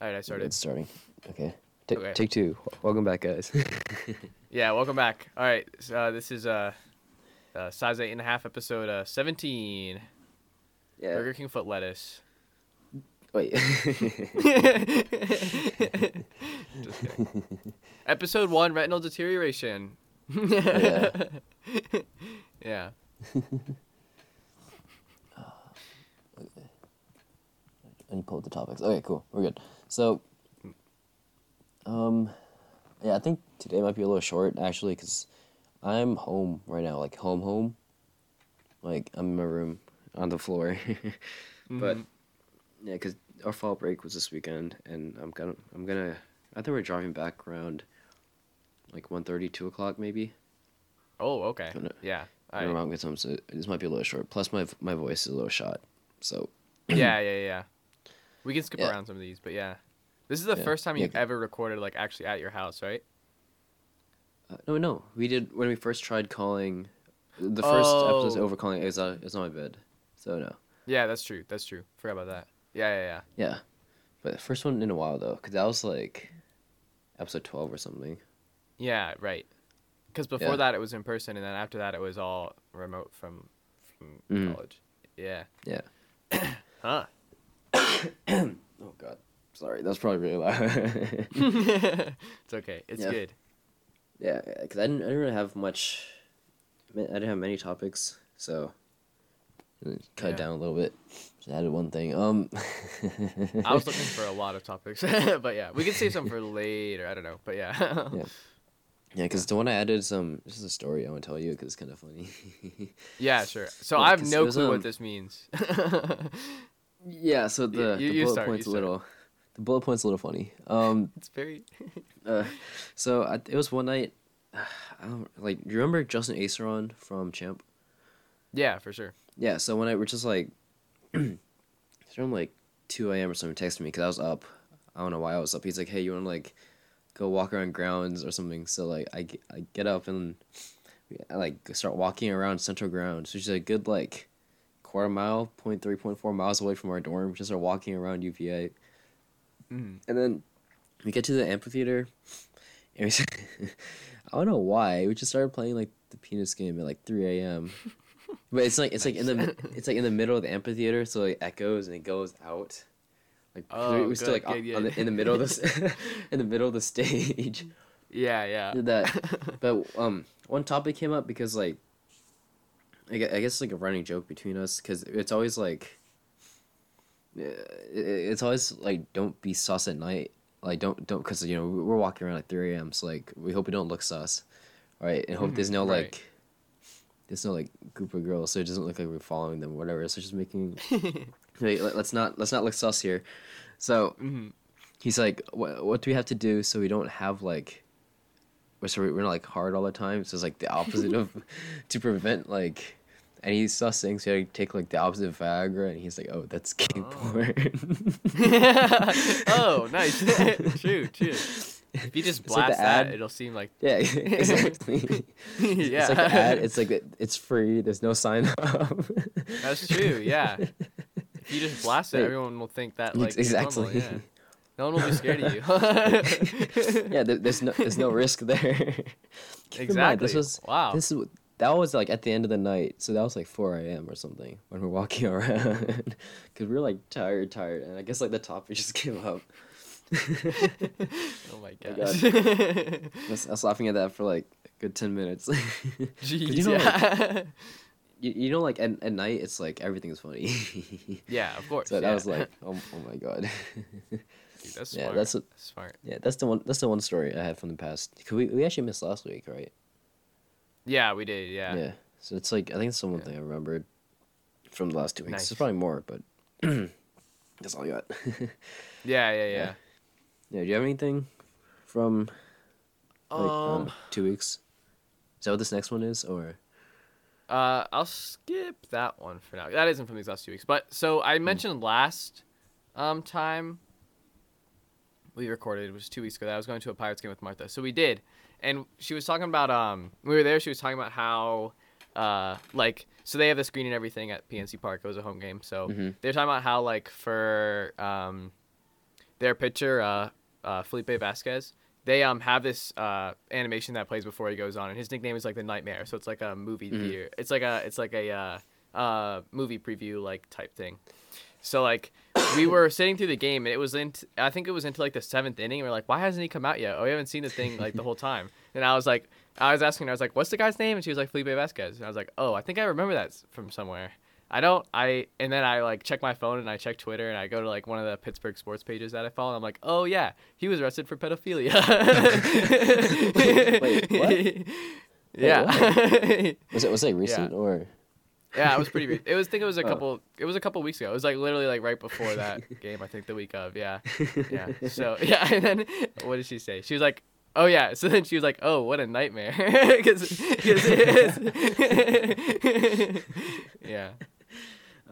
All right, I started. It's starting. Okay. Ta- Okay. Take two. Welcome back, guys. Yeah, welcome back. All right, so, uh, this is uh, uh, size eight and a half, episode uh, seventeen. yeah. Burger King foot lettuce. Wait. Episode one, retinal deterioration. Yeah. yeah. Let me pull up the topics. Okay, cool. We're good. So, um, yeah, I think today might be a little short actually, cause I'm home right now, like home, home. Like I'm in my room on the floor, but Mhm. yeah, cause our fall break was this weekend, and I'm gonna, I'm gonna, I think we're driving back around, like 1.30, 2 o'clock maybe. Oh, okay. Gonna- Yeah. I right. know, get some, so this might be a little short. Plus, my my voice is a little shot, so yeah, yeah, yeah. We can skip Yeah. around some of these, but yeah. This is the Yeah. first time you've ever recorded like actually at your house, right? Uh, no, no. We did when we first tried calling. The first episode Oh. over calling is uh, is on my bed, so no. Yeah, that's true. That's true. Forgot about that. Yeah, yeah, yeah. Yeah, but the first one in a while though, because that was like episode twelve or something. Yeah, right. Because before Yeah. that it was in person, and then after that it was all remote from from Mhm. college. Yeah. Yeah. huh. Oh God, sorry, that's probably really loud. it's okay. It's Yeah. good. yeah, because I didn't I didn't really have much. I didn't have many topics, so cut Yeah. it down a little bit. Just added one thing. Um. I was looking for a lot of topics, but yeah, we can save some for later. I don't know, but yeah. Yeah. Yeah, because the one I added some. This is a story I want to tell you because it's kind of funny. Yeah, sure. So Yeah, I have no clue um, what this means. Yeah, so the, you- the you bullet start, point's a start. little. The bullet point's a little funny. Um, it's very. uh, so I, it was one night. I don't like. Do you remember Justin Aceron from Champ? yeah, for sure. Yeah. So when I we're just like, around like two a.m. or something. Texted me because I was up. I don't know why I was up. He's like, "Hey, you want to like go walk around grounds or something?" So like I, get- I get up and I like start walking around Central Grounds, which is a good like quarter mile, point three, point four miles away from our dorm. Just start walking around UVA, Mm. and then we get to the amphitheater, and we. s- I don't know why we just started playing like the penis game at like three a.m. But it's like it's like in the it's like in the middle of the amphitheater, so it echoes and it goes out. Like Oh, we're still like on, on the, in the middle of this in the middle of the stage. Yeah, yeah. Did that, but um, one topic came up because like, I I guess like a running joke between us because it's always like, uh, it's always like don't be sus at night. Like don't don't because you know we're walking around at three a.m. So like we hope we don't look sus, right? And hope there's no right. like, there's no like group of girls, so it doesn't look like we're following them, or whatever. So just making let, let's not let's not look sus here. So hmm he's like, what, what do we have to do so we don't have like, we're so we're not like hard all the time. So it's like the opposite of to prevent like any sus things. So he take like the opposite of Viagra, and he's like, oh, that's oh. gay Oh. porn. oh, nice. true, true. If you just It's like blast that, ad. it'll seem like. yeah, exactly. yeah. It's like the ad. It's like it's free. There's no sign up. That's true, yeah. If you just blast it, everyone will think that like normal, exactly. yeah. No one will be scared of you. yeah, there, there's no there's no risk there. Keep exactly. mind, this was wow. This is what- that was like at the end of the night, so that was like four a.m. or something when we're walking around, because we were like tired, tired, and I guess like the topic just came up. oh my my gosh. I was, I was laughing at that for like a good ten minutes. Jeez, you know, like- yeah. you, you know, like at, at night, it's like everything's funny. yeah, of course. so that was like, oh, oh my god. Dude, that's yeah, smart. that's a- That's smart. yeah, that's the one. That's the one story I had from the past. 'Cause we we actually missed last week, right? Yeah, we did. Yeah. Yeah. So it's like I think it's the one Yeah. thing I remembered from the last two weeks. Nice. There's probably more, but that's all I got. Yeah, yeah, yeah. Yeah. Yeah, do you have anything from like Um, uh, two weeks? Is that what this next one is, or Uh, I'll skip that one for now. That isn't from these last two weeks. But so I mentioned last um time we recorded, it was two weeks ago, that I was going to a Pirates game with Martha. So we did, and she was talking about um we were there. She was talking about how uh like so they have the screen and everything at PNC Park. It was a home game, so Mhm. they're talking about how like for um their pitcher, uh, uh, Felipe Vasquez, they um have this uh animation that plays before he goes on, and his nickname is like the Nightmare. So it's like a movie Mhm. theater. It's like a it's like a uh, uh movie preview like type thing. So like we were sitting through the game and it was into I think it was into like the seventh inning. And we're like, why hasn't he come out yet? Oh, we haven't seen the thing like the whole time. And I was like, I was asking her, I was like, what's the guy's name? And she was like, Felipe Vasquez. And I was like, oh, I think I remember that from somewhere. I don't. I and then I like check my phone and I check Twitter and I go to like one of the Pittsburgh sports pages that I follow. And I'm like, oh yeah, he was arrested for pedophilia. Wait, what? yeah. Was it was it like recent or? Yeah, it was pretty. Re- it was. I think it was a Oh. couple. It was a couple weeks ago. It was like literally like right before that game. I think the week of. Yeah, yeah. So yeah, and then what did she say? She was like, "Oh yeah." So then she was like, "Oh, what a nightmare," because it is. yeah,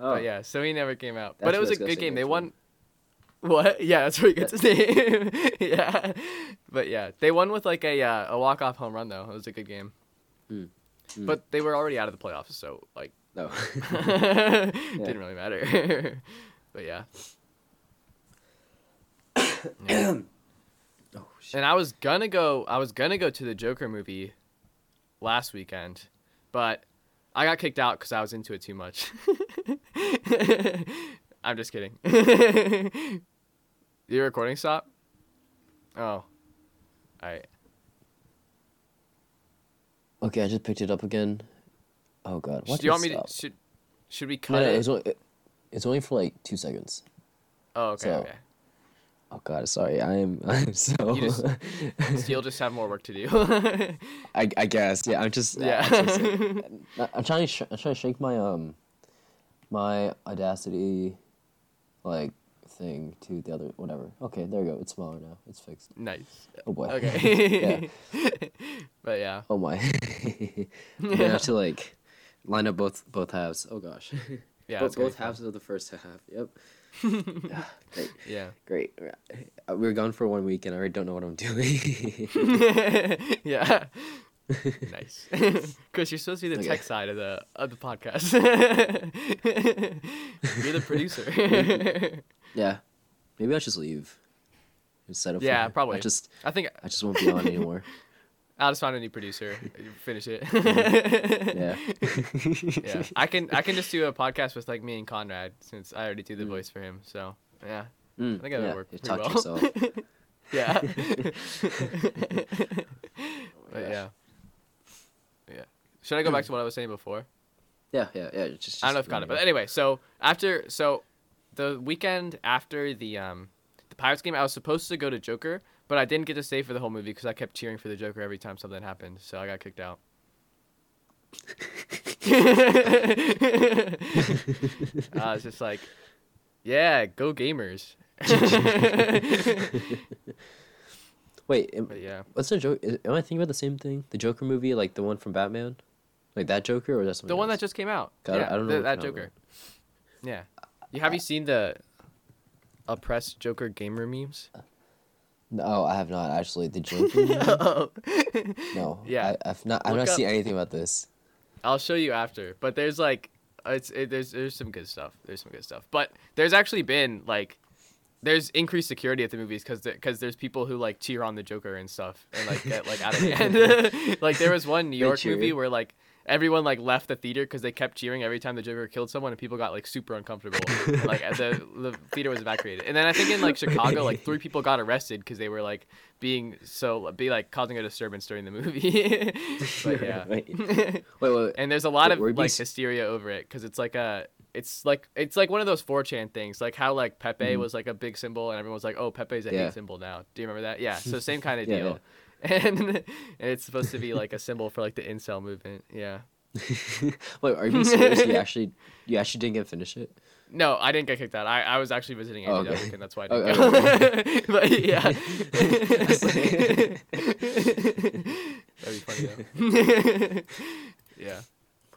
Oh, but yeah. So he never came out. but it was a good game. They won. What? Yeah, that's where he gets his name. yeah, but yeah, they won with like a uh, a walk off home run though. It was a good game. Mm. Mm. But they were already out of the playoffs, so like no. didn't really matter. but yeah. Yeah. oh shit. And I was gonna go I was gonna go to the Joker movie last weekend, but I got kicked out because I was into it too much. I'm just kidding. Your recording stop? Oh. Alright. Okay, I just picked it up again. Oh god. what? Do you want me to should should we No, cut no, it? it's only it- it's only for like two seconds. oh okay, so- okay. Oh god, sorry. I am I'm so You just- you'll just have more work to do. I I guess. Yeah, I'm just yeah. I'm, just- I'm trying to sh- I'm trying to shake my um my audacity like thing to the other whatever. Okay, there we go. It's smaller now. It's fixed. nice. Oh boy. Okay. yeah. but yeah. Oh my. I'm have to like line up both both halves. Oh gosh. Yeah. both both halves of the first half. Yep. Yeah, great. yeah. Great. Uh, We were gone for one week and I already don't know what I'm doing. yeah. nice. Chris, you're supposed to be the Okay. tech side of the of the podcast. you're the producer. yeah. Maybe I'll just leave. Instead of Yeah, probably. I just I think I just won't be on anymore. I'll just find a new producer. Finish it. Yeah. yeah. I can I can just do a podcast with like me and Conrad since I already do the Mm. voice for him. So yeah. Mm, I think that would yeah, work you pretty well. yourself. yeah. Oh but gosh. yeah. Yeah. Should I go back to what I was saying before? Yeah, yeah, yeah. Just, just I don't know if I got it, but anyway, so after so the weekend after the um the Pirates game, I was supposed to go to Joker, but I didn't get to stay for the whole movie because I kept cheering for the Joker every time something happened, so I got kicked out. I was just like, yeah, go gamers. Wait, am, yeah, what's the joke? Am I thinking about the same thing? The Joker movie, like the one from Batman, like that Joker, or is that something the one that just came out. God, yeah, I don't know the- that Joker. Yeah, you have you seen the oppressed Joker gamer memes? Uh, No, I have not actually. The Joker. No. Yeah. I, I've not. I've Look not up- seen anything about this. I'll show you after. But there's like, it's it, there's there's some good stuff. There's some good stuff. But there's actually been like, there's increased security at the movies because because there's people who like cheer on the Joker and stuff and like get like out of hand. like there was one New York movie where like everyone like left the theater because they kept cheering every time the Joker killed someone and people got like super uncomfortable. and, like the the theater was evacuated. And then I think in like Chicago like three people got arrested because they were like being so be like causing a disturbance during the movie. but yeah. wait, wait, wait. and there's a lot Wait, of were you being like s- hysteria over it because it's like a it's like it's like one of those 4chan things like how like pepe Mhm. was like a big symbol and everyone was like oh pepe's a Yeah. hate symbol now do you remember that yeah so same kind of Yeah, deal and, and it's supposed to be like a symbol for like the incel movement yeah wait, are you serious? You actually, you actually didn't get to finish it? no i didn't get kicked out i, I was actually visiting Oh, Andy okay. weekend that's why i Oh, didn't go but yeah that'd be funny though yeah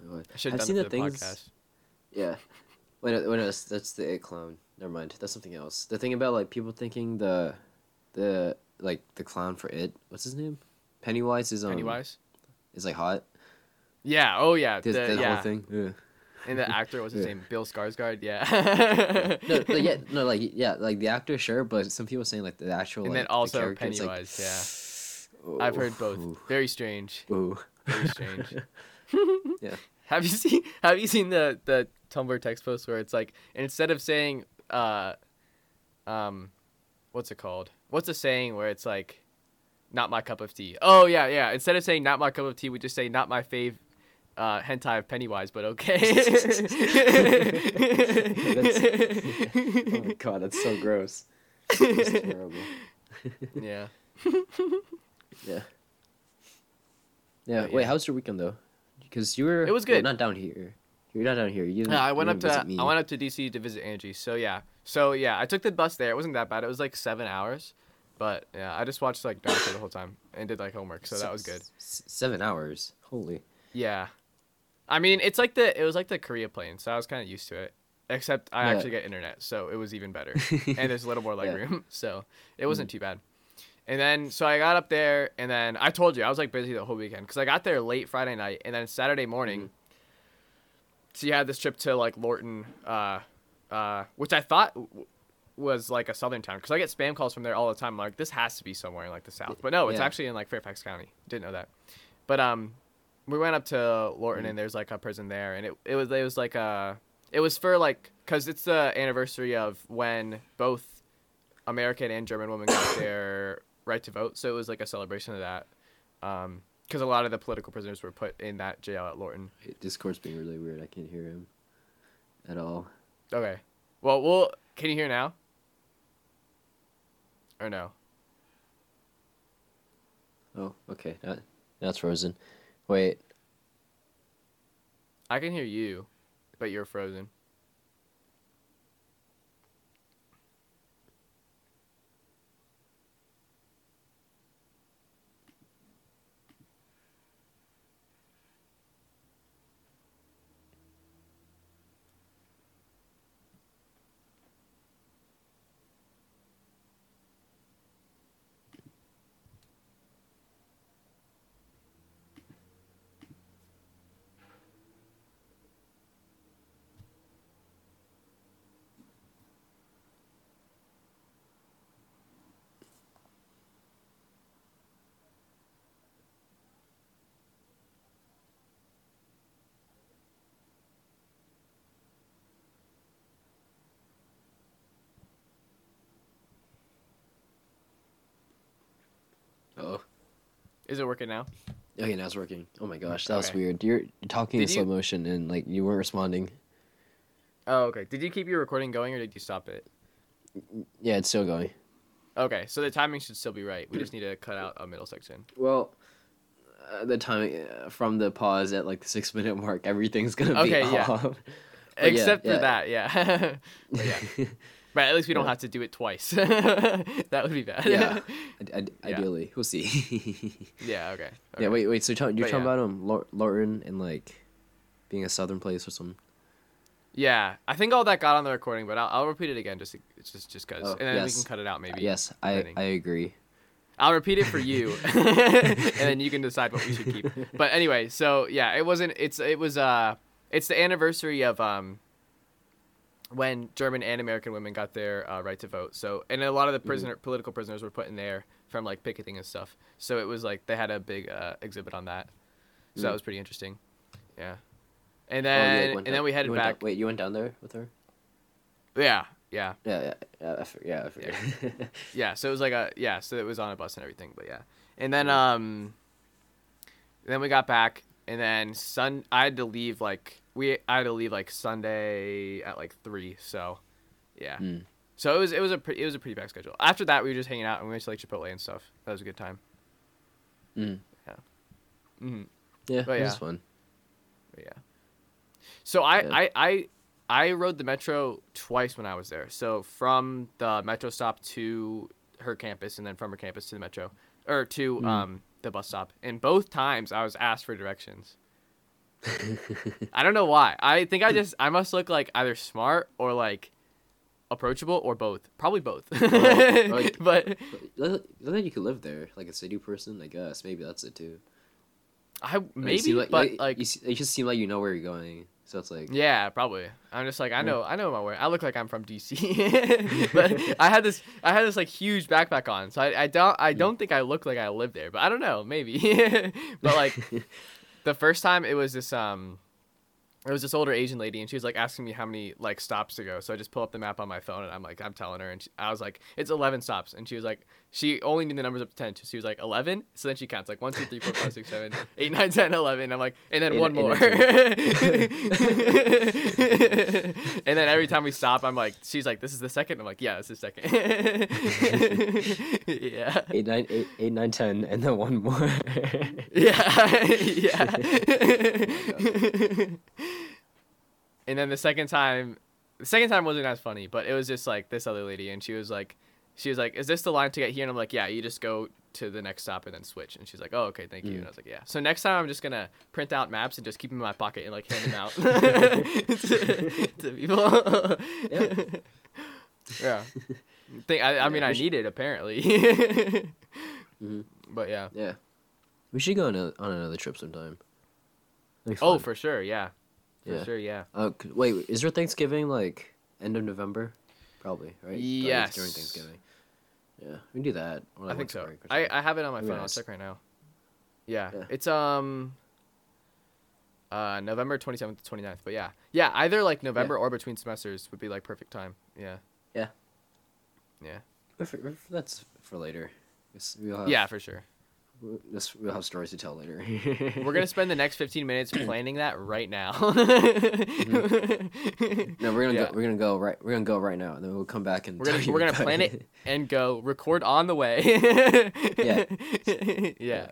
Oh i should have seen the the things. podcast Yeah. Wait, no, wait, no, that's, that's the it clown. Never mind. That's something else. The thing about like people thinking the, the like the clown for it. What's his name? Pennywise is um. pennywise Is like hot. yeah oh yeah the- that yeah whole thing. Yeah. and the actor was his Yeah. name Bill Skarsgård. Yeah. no, like, yeah, no, like yeah, like the actor, sure, but some people saying like the actual. and like, then the also character, it's like, Pennywise. yeah, I've heard both. Ooh, Very strange. ooh. Very strange. Yeah. Have you seen Have you seen the the Tumblr text post where it's like instead of saying uh, um, what's it called? What's the saying where it's like, not my cup of tea? Oh yeah, yeah. Instead of saying not my cup of tea, we just say not my fave. Uh, hentai of Pennywise, but okay. oh my god, that's so gross. It's terrible. yeah. Yeah. Yeah. But Wait, yeah. how's your weekend though? Because you were. It was well, good. not down here. You're not down here. You I went up to. I went up to DC to visit Angie. So yeah, so yeah, I took the bus there. It wasn't that bad. It was like seven hours, but yeah, I just watched like Naruto the whole time and did like homework. So that was good. S- seven hours. Holy. Yeah, I mean it's like the it was like the Korea plane, so I was kind of used to it. Except I Yeah. actually get internet, so it was even better, and there's a little more leg Yeah. room, so it wasn't Mm. too bad. And then so I got up there, and then I told you I was like busy the whole weekend because I got there late Friday night, and then Saturday morning. Mm-hmm. So you had this trip to like Lorton, uh, uh, which I thought w- was like a southern town because I get spam calls from there all the time. I'm like this has to be somewhere in like the south, but no, it's Yeah. actually in like Fairfax County. Didn't know that, but um, we went up to Lorton Mm. and there's like a prison there, and it it was it was like a it was for like because it's the anniversary of when both American and German women got their right to vote, so it was like a celebration of that. Um, because a lot of the political prisoners were put in that jail at Lorton. Discord's being really weird. I can't hear him at all. Okay. Well, well, can you hear now? Or no? Oh, okay. Now, now it's frozen. Wait. I can hear you, but you're frozen. Oh. Is it working now? Okay, now it's working. Oh my gosh, that was weird. You're, you're talking in Did slow you- motion and like you weren't responding. Oh, okay. Did you keep your recording going or did you stop it? Yeah, it's still going. Okay, so the timing should still be right. We just need to cut out a middle section. Well, uh, the time uh, from the pause at like the six minute mark, everything's gonna be Okay, yeah. off. Yeah, Except yeah. for that, yeah. Yeah. But at least we don't Yeah. have to do it twice. that would be bad. yeah. I, I, Yeah. Ideally, we'll see. yeah. Okay. Yeah. Wait. Wait. So you're talking But talking yeah. about um Lor- Lorton and like being a southern place or something. Yeah, I think all that got on the recording, but I'll, I'll repeat it again just it's just just cause, Oh, and then we can cut it out maybe. yes, I. I agree. I'll repeat it for you, and then you can decide what we should keep. But anyway, so yeah, it wasn't. It's it was uh, it's the anniversary of um, when German and American women got their uh, right to vote. So and a lot of the prisoner political prisoners were put in there from like picketing and stuff. So it was like they had a big uh, exhibit on that. So that Mm. was pretty interesting. Yeah. And Oh, then went and down- then we headed went down- back. wait, you went down there with her? Yeah, yeah. Yeah. Yeah. Yeah. Yeah, I forget. yeah so it was like a yeah so it was on a bus and everything but yeah and then um then we got back and then sun i had to leave like we i had to leave like sunday at like three so yeah Mm. so it was it was a pretty it was a pretty packed schedule after that we were just hanging out and we went to like chipotle and stuff that was a good time Mm. hmm Yeah. But it was yeah. fun. But yeah. So I, Yeah. I I I rode the metro twice when I was there. So from the metro stop to her campus, and then from her campus to the metro, or to Mm. um the bus stop. And both times I was asked for directions. I don't know why. I think I just I must look like either smart or like approachable or both. Probably both. like- but then you could live there, like a city person. I guess maybe that's it too. I Like, maybe seem but you, like you, you just seem like you know where you're going. So it's like Yeah, probably. I'm just like I know I know my way. I look like I'm from DC, but I had this I had this like huge backpack on, so I, I don't I hmm. don't think I look like I live there, but I don't know maybe. but like the first time it was this um it was this older Asian lady, and she was like asking me how many like stops to go. So I just pull up the map on my phone, and I'm like, I'm telling her, and she, I was like, it's 11 stops, and she was like, she only knew the numbers up to 10. So she was like 11. So then she counts like 1, 2, 3, 4, 5, 6, 7, 8, 9, 10, 11. I'm like, and then Eight- one eight, more. and then every time we stop, I'm like, she's like, this is the second. I'm like, yeah, this is second. yeah. eight nine eight eight nine ten and then one more. Yeah, yeah. and then the second time, the second time wasn't as funny, but it was just like this other lady, and she was like, she was like, "Is this the line to get here?" And I'm like, "Yeah, you just go to the next stop and then switch." And she's like, "Oh, okay, thank you." And I was like, "Yeah." So next time, I'm just gonna print out maps and just keep them in my pocket and like hand them out to, to people. Yeah. yeah. Think, I, I mean, I should- need it apparently. Mhm. But yeah. yeah, we should go on, a, on another trip sometime. Oh, for sure. Yeah. For Yeah. sure. Yeah. Uh, wait, is your Thanksgiving like end of November? Probably, right? Yes. during Thanksgiving. Yeah, we can do that. I think so. I. I have it on my phone. I'll nice. check right now. Yeah. Yeah. It's um uh November 27th to 29th. But yeah. Yeah, either like November or between semesters would be like perfect time. Yeah. Yeah. Yeah. For- for- that's for later. We'll have, Yeah, for sure. We'll, this, we'll have stories to tell later. We're going to spend the next 15 minutes planning that right now. No, we're gonna Yeah. go. We're gonna go right. We're gonna go right now, and then we'll come back and. We're gonna we're gonna plan it and go record on the way. Yeah. Yeah.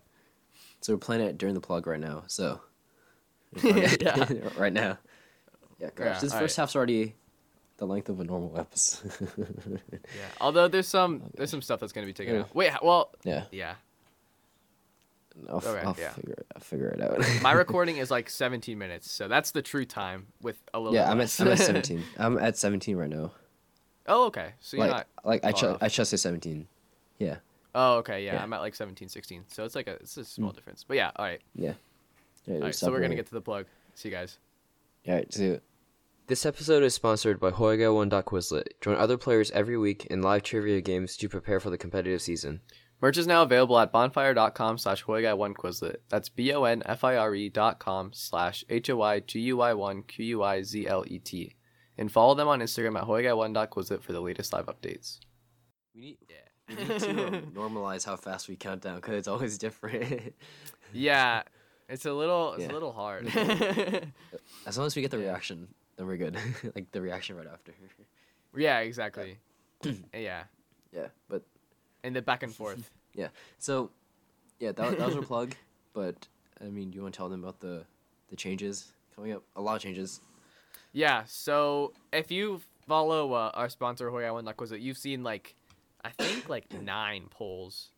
So we're planning it during the plug right now. So. Yeah. right now. Yeah, gosh, Yeah, this first half's already the length of a normal episode. Yeah. Although there's some there's some stuff that's going to be taken Yeah. out. Wait, well, yeah, yeah. I'll, Okay, I'll yeah. figure it. I'll figure it out. My recording is like 17 minutes, so that's the true time with a little. yeah, I'm at I'm at 17. I'm at 17 right now. oh, okay. So you're Like not. like I far ch- off. I just say 17. Yeah, Oh, okay. Yeah, yeah. I'm at like 17, 16. So it's like a it's a hmm. small difference. But yeah, all right. yeah. yeah All right. So we're gonna get to the plug. See you guys. All right, see you. This episode is sponsored by Hoiga1.quizlet. Join other players every week in live trivia games to prepare for the competitive season. Merch is now available at bonfire.com slash hoyguy1 quizlet. That's B-O-N-F-I-R-E E dot com slash H-O-I-G-U-Y-1 Q-U-I-Z-L-E-T. And follow them on Instagram at hoyguy1.quizlet for the latest live updates. We need we need to um, normalize how fast we count down because it's always different. Yeah, it's a little it's Yeah. a little hard. as long as we get the Yeah. reaction, then we're good. like the reaction right after. yeah, exactly. yeah, yeah, but and the back and forth. Yeah. So yeah, that, that was our plug. But I mean, do you want to tell them about the the changes coming up? A lot of changes. Yeah, so if you follow uh, our sponsor Hoya One Luck was it you've seen like I think like nine polls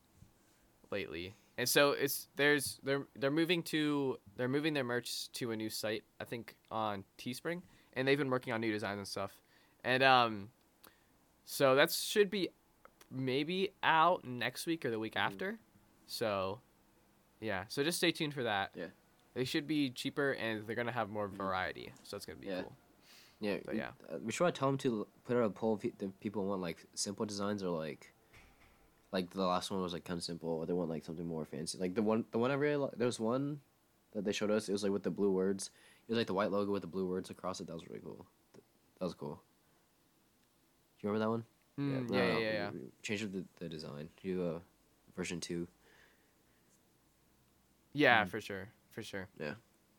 lately. And so it's there's they're they're moving to they're moving their merch to a new site, I think on Teespring, and they've been working on new designs and stuff. And um so that should be maybe out next week or the week after. So yeah, so just stay tuned for that. Yeah. They should be cheaper and they're gonna have more variety, so that's gonna be Yeah. cool. Yeah, But yeah. uh, we should tell them to put out a poll if the people want like simple designs or like, like the last one was like kind of simple, or they want like something more fancy. Like the one, the one I really like, there was one that they showed us. It was like with the blue words. It was like the white logo with the blue words across it. That was really cool. That was cool. Do you remember that one? Mm, yeah, no, yeah, yeah, Change up the, the design to uh, version two. Yeah, for sure, for sure. Yeah.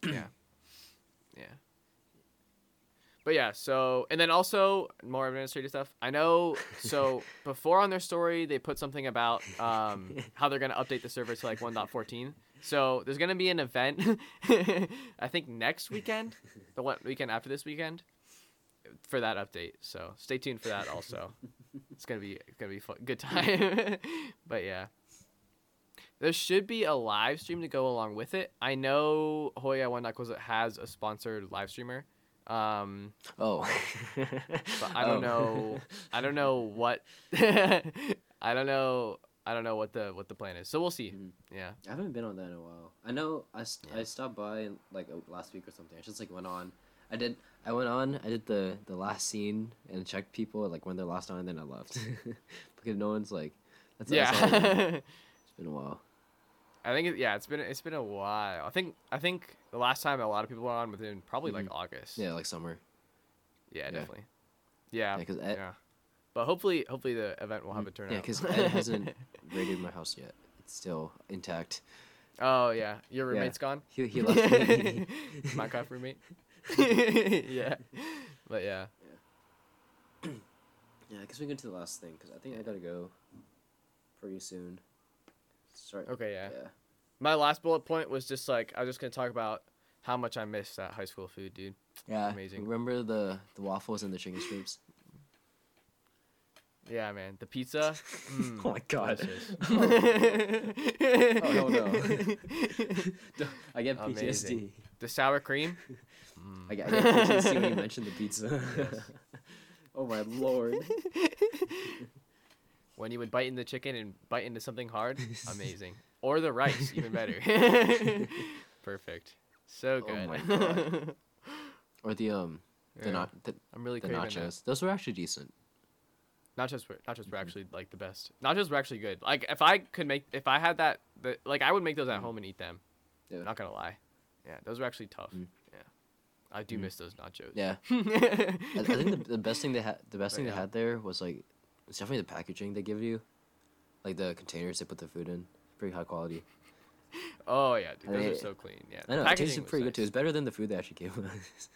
yeah, yeah. But yeah, so and then also more administrative stuff. I know. So before on their story, they put something about um, how they're gonna update the server to like 1.14. So there's gonna be an event. I think next weekend, the one weekend after this weekend, for that update. So stay tuned for that. Also, it's gonna be it's gonna be fun, good time. but yeah. There should be a live stream to go along with it. I know Hoya One Knuckles has a sponsored live streamer. Um, Oh. but I don't Oh. know. I don't know what. I don't know. I don't know what the what the plan is. So we'll see. Mhm. Yeah. I haven't been on that in a while. I know I, st- I stopped by like last week or something. I just like went on. I did. I went on. I did the the last scene and checked people like when they're last on, and then I left because no one's like. That's, yeah. It's been a while. I think it, yeah, it's been it's been a while. I think I think the last time a lot of people were on within probably like mm-hmm. August. Yeah, like summer. Yeah, Yeah. definitely. Yeah. Yeah, yeah. But hopefully hopefully the event will have mm, a turnout. Yeah, because Ed hasn't raided my house yet. It's still intact. Oh yeah, your Yeah. roommate's gone. He he left me. Minecraft roommate. Yeah, but yeah. Yeah, I guess we can get to the last thing because I think I gotta go pretty soon. Sorry. Okay, yeah. Yeah. My last bullet point was just like I was just gonna talk about how much I miss that high school food, dude. Yeah. Amazing. Remember the the waffles and the chicken strips? Yeah, man. The pizza. Mm, Oh my God. Oh no no. I get PTSD. Amazing. The sour cream. Mm. I I get PTSD when you mentioned the pizza. oh my lord. When you would bite into chicken and bite into something hard, amazing. Or the rice, even better. Perfect. So Oh good. my God. Or the um the Yeah. not the, I'm really the nachos. Those were actually decent. that. Nachos were nachos were actually like the best. Nachos were actually good. Like if I could make if I had that, the, like I would make those at home and eat them. Yeah. Not gonna lie. Yeah, those were actually tough. Mm. Yeah, I do Mm. miss those nachos. Yeah. I, I think the, the best thing they had the best But thing yeah. they had there was like it's definitely the packaging they give you. Like the containers they put the food in. Pretty high quality. oh yeah, dude, those mean, are so clean. Yeah, I know, it packaging tasted was pretty good too. It's better than the food they actually gave us.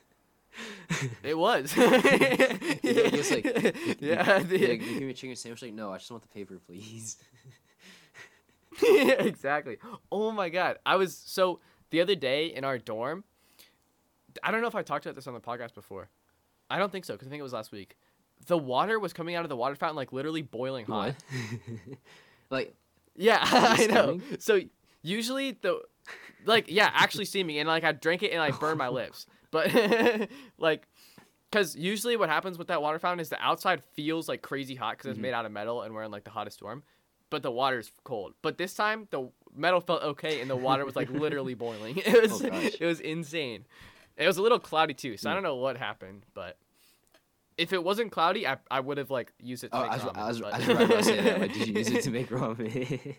It was. it's like, yeah, the- they give me a chicken sandwich. Like, no, I just want the paper, please. exactly. Oh my god. I was so the other day in our dorm. I don't know if I talked about this on the podcast before. I don't think so because I think it was last week. The water was coming out of the water fountain like literally boiling hot. Like, Yeah, I know. steaming? So usually the like yeah, actually steaming and like I drank it and I burned my lips. But like cuz usually what happens with that water fountain is the outside feels like crazy hot cuz it's Mhm. made out of metal and we're in like the hottest storm. But the water's cold. But this time the metal felt okay and the water was like literally boiling. It was Oh, it was insane. It was a little cloudy too, so I Mm. don't know what happened, but if it wasn't cloudy, I, I would have like used it to oh, make I was, ramen, I was, but- I was right about to that. Like, did you use it to make ramen?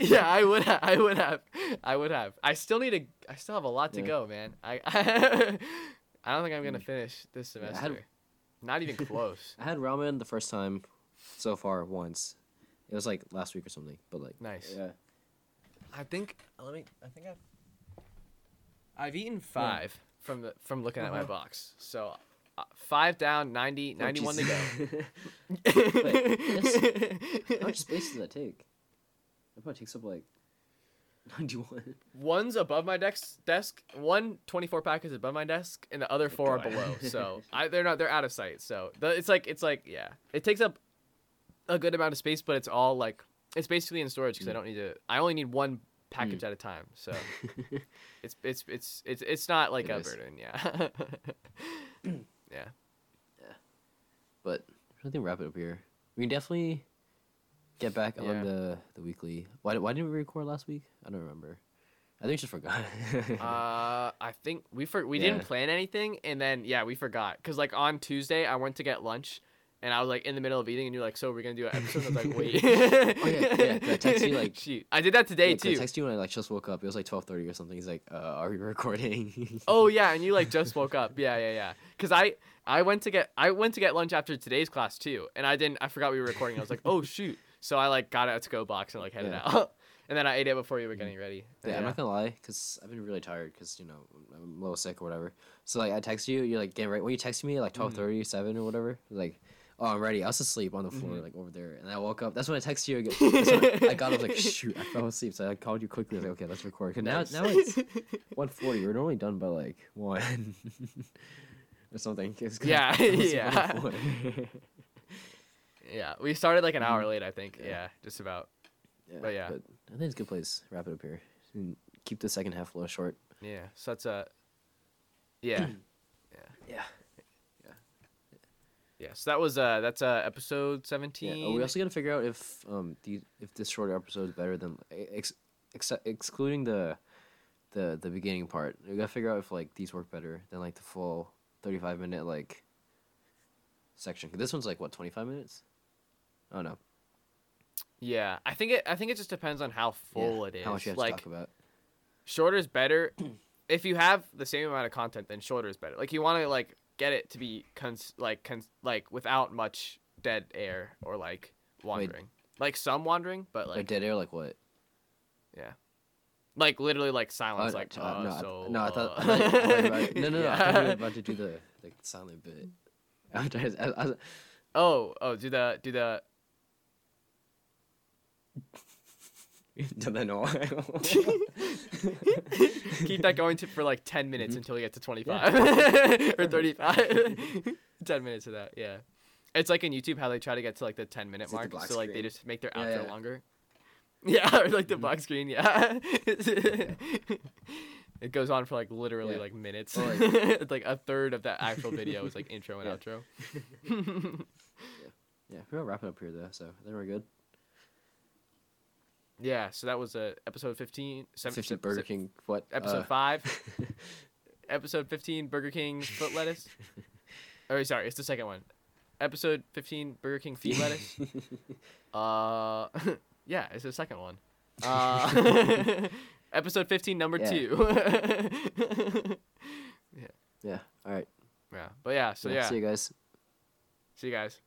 yeah, I would. Ha- I would have. I would have. I still need to. I still have a lot to Yeah. go, man. I. I don't think I'm gonna finish this Yeah, semester. had- Not even close. I had ramen the first time so far once. It was like last week or something, but like Nice. Yeah. I think. Let me. I think I've. I've eaten five from the from looking at my Uh-huh. box. So, uh, five down, 90, Oh, 91 to Jesus. go. How much space does that take? That probably takes up like ninety-one. One's above my desk. Desk. One 24 pack is above my desk, and the other four are below. So I, they're not. They're out of sight. So the, it's like it's like yeah. It takes up a good amount of space, but it's all like it's basically in storage because I Mm. don't need to. I only need one package at a time. So it's it's it's it's it's not like It a is. burden. Yeah. yeah. Yeah. But I think wrap it up here. We can definitely get back Yeah. on the the weekly. Why why didn't we record last week? I don't remember. I think we just forgot. Uh, I think we for we Yeah. didn't plan anything, and then yeah, we forgot because like on Tuesday I went to get lunch, and I was like in the middle of eating, and you're like, "So we're gonna do an episode?" I was like, "Wait." Oh, yeah, yeah, I texted you, like- shoot, I did that today Yeah, 'cause I too. texted you when I like just woke up. It was like twelve thirty or something. He's like, uh, "Are we recording?" oh yeah, and you like just woke up. Yeah, yeah, yeah. Cause I I went to get I went to get lunch after today's class too, and I didn't I forgot we were recording. I was like, "Oh shoot!" So I like got out to go box and like headed Yeah. out, and then I ate it before you were getting ready. Yeah, I'm not gonna lie, cause I've been really tired, cause you know I'm a little sick or whatever. So like I text you, you're like getting ready. When you text me at like Mm-hmm. twelve thirty, seven or whatever, like, oh I'm ready. I was asleep on the floor Mhm. like over there, and I woke up. That's when I texted you again. I got up like shoot, I fell asleep. So I called you quickly. I was like, okay, let's record. 'Cause now now it's one forty. We're normally done by like one or something. Yeah, I fell asleep on the yeah. yeah, we started like an hour Mhm. late, I think. Yeah. Yeah, just about. yeah, But yeah. I think it's a good place. Wrap it up here. And keep the second half a little short. Yeah, so that's a. Yeah. Yeah. Yeah, so that was uh that's uh episode Yeah. seventeen. Oh, we also got to figure out if um the if this shorter episode is better than ex, ex, excluding the the the beginning part. We gotta figure out if like these work better than like the full thirty five minute like section. 'Cause This one's like what twenty five minutes. Oh no, Yeah, I think it. I think it just depends on how full Yeah, it is. How much you have like to talk about? shorter is better. if you have the same amount of content, then shorter is better. Like you want to like get it to be cons- like cons- like without much dead air or like wandering. Like some wandering, but Like, like dead air, like what? Yeah. Like literally like silence. Oh, like uh, uh, no, I- so no, I thought, uh, I thought about- no, no, no. I thought you were about to do the the silent bit. Trying to- I- I- Oh, oh, do the do the Don't I know? keep that going to for like 10 minutes Mhm. until we get to 25 or 35 10 minutes of that yeah it's like in youtube how they try to get to like the 10 minute It's mark so like they just make their outro yeah. longer yeah or like the Mhm. black screen yeah it goes on for like literally Yeah. like minutes like- it's like a third of that actual video is like intro and Yeah. outro yeah, yeah, we're gonna wrap it up here though, so I think we're good. Yeah so that was uh, episode 15 seven, Fifty se- Burger se- King. What? episode uh, 5 episode 15 burger king foot lettuce or sorry it's the second one episode 15 burger king feet lettuce uh yeah it's the second one uh episode 15 number Yeah. two yeah. All right. yeah but yeah so Yeah, yeah See you guys. see you guys